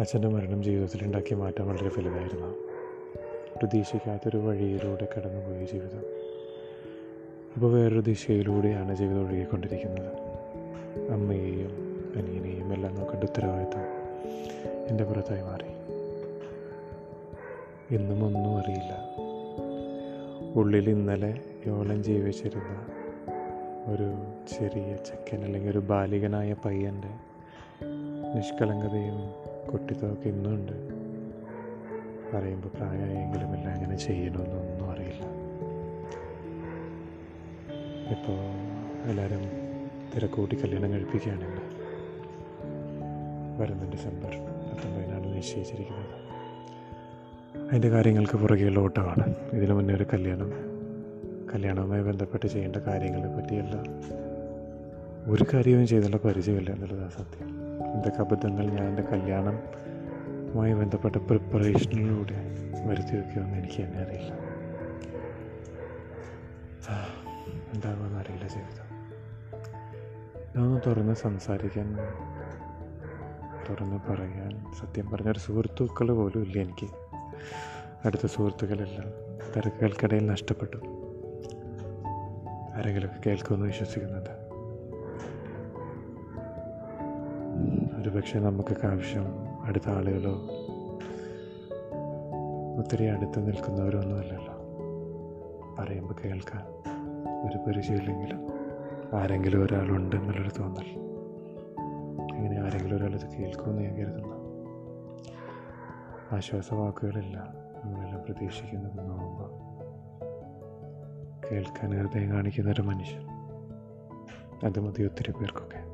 അച്ഛന്റെ മരണം ജീവിതത്തിൽ ഉണ്ടാക്കിയ മാറ്റം വളരെ വലുതായിരുന്നു. പ്രതീക്ഷിക്കാത്തൊരു വഴിയിലൂടെ കടന്നുപോയി ജീവിതം. ഇപ്പോൾ വേറൊരു ദിശയിലൂടെയാണ് ജീവിതം ഒഴുകിക്കൊണ്ടിരിക്കുന്നത്. അമ്മയെയും അനിയനെയും എല്ലാം നോക്കേണ്ട ഉത്തരവാദിത്വം എന്റെ പുറത്തായി മാറി. ഇന്നും ഒന്നും അറിയില്ല. ഉള്ളിൽ ഇന്നലെ യോളം ജീവിച്ചിരുന്ന ഒരു ചെറിയ ചെക്കൻ അല്ലെങ്കിൽ ഒരു ബാലികനായ പയ്യന്റെ നിഷ്കളങ്കതയും കുട്ടിത്തമൊക്കെ ഇന്നുണ്ട്. പറയുമ്പോൾ പ്രായമായെങ്കിലും എല്ലാം അങ്ങനെ ചെയ്യണമെന്നൊന്നും അറിയില്ല. ഇപ്പോൾ എല്ലാവരും തിരക്കൂട്ടി കല്യാണം കഴിപ്പിക്കുകയാണ് വരുന്ന ഡിസംബർ പത്തൊമ്പതിനാണ് നിശ്ചയിച്ചിരിക്കുന്നത്. അതിന്റെ കാര്യങ്ങൾക്ക് പുറകെയുള്ള ഓട്ടമാണ്. ഇതിനു മുന്നേ ഒരു കല്യാണം കല്യാണവുമായി ബന്ധപ്പെട്ട് ചെയ്യേണ്ട കാര്യങ്ങളെ പറ്റിയല്ല ഒരു കാര്യവും ചെയ്തുള്ള പരിചയമില്ല എന്നുള്ളതാണ് സത്യം. എന്തൊക്കെ അബദ്ധങ്ങൾ ഞാൻ എന്റെ കല്യാണവുമായി ബന്ധപ്പെട്ട പ്രിപ്പറേഷനിലൂടെ വരുത്തി വയ്ക്കുമെന്ന് എനിക്ക് തന്നെ അറിയില്ല. എന്താകുമെന്ന് അറിയില്ല ജീവിതം. ഞാനൊന്ന് തുറന്ന് സംസാരിക്കാൻ തുറന്ന് പറയാൻ സത്യം പറഞ്ഞൊരു സുഹൃത്തുക്കൾ പോലും ഇല്ല എനിക്ക്. അടുത്ത സുഹൃത്തുക്കളെല്ലാം തിരക്കുകൾക്കിടയിൽ നഷ്ടപ്പെട്ടു. ആരെങ്കിലുമൊക്കെ കേൾക്കുമെന്ന് വിശ്വസിക്കുന്നുണ്ട്. ഒരു പക്ഷേ നമുക്കൊക്കെ ആവശ്യം അടുത്ത ആളുകളോ ഒത്തിരി അടുത്ത് നിൽക്കുന്നവരോ ഒന്നുമല്ലല്ലോ പറയുമ്പോൾ കേൾക്കാൻ ഒരു പരിചയമില്ലെങ്കിലും ആരെങ്കിലും ഒരാളുണ്ട് എന്നുള്ളൊരു തോന്നൽ. അങ്ങനെ ആരെങ്കിലും ഒരാളത് കേൾക്കുമെന്ന് ഞാൻ കരുതുന്നു. ആശ്വാസവാക്കുകളില്ല നമ്മളെല്ലാം പ്രതീക്ഷിക്കുന്നത് നോക്കുമ്പോൾ കേൾക്കാൻ ഹൃദയം കാണിക്കുന്ന ഒരു മനുഷ്യൻ. അത് മതി ഒത്തിരി പേർക്കൊക്കെ.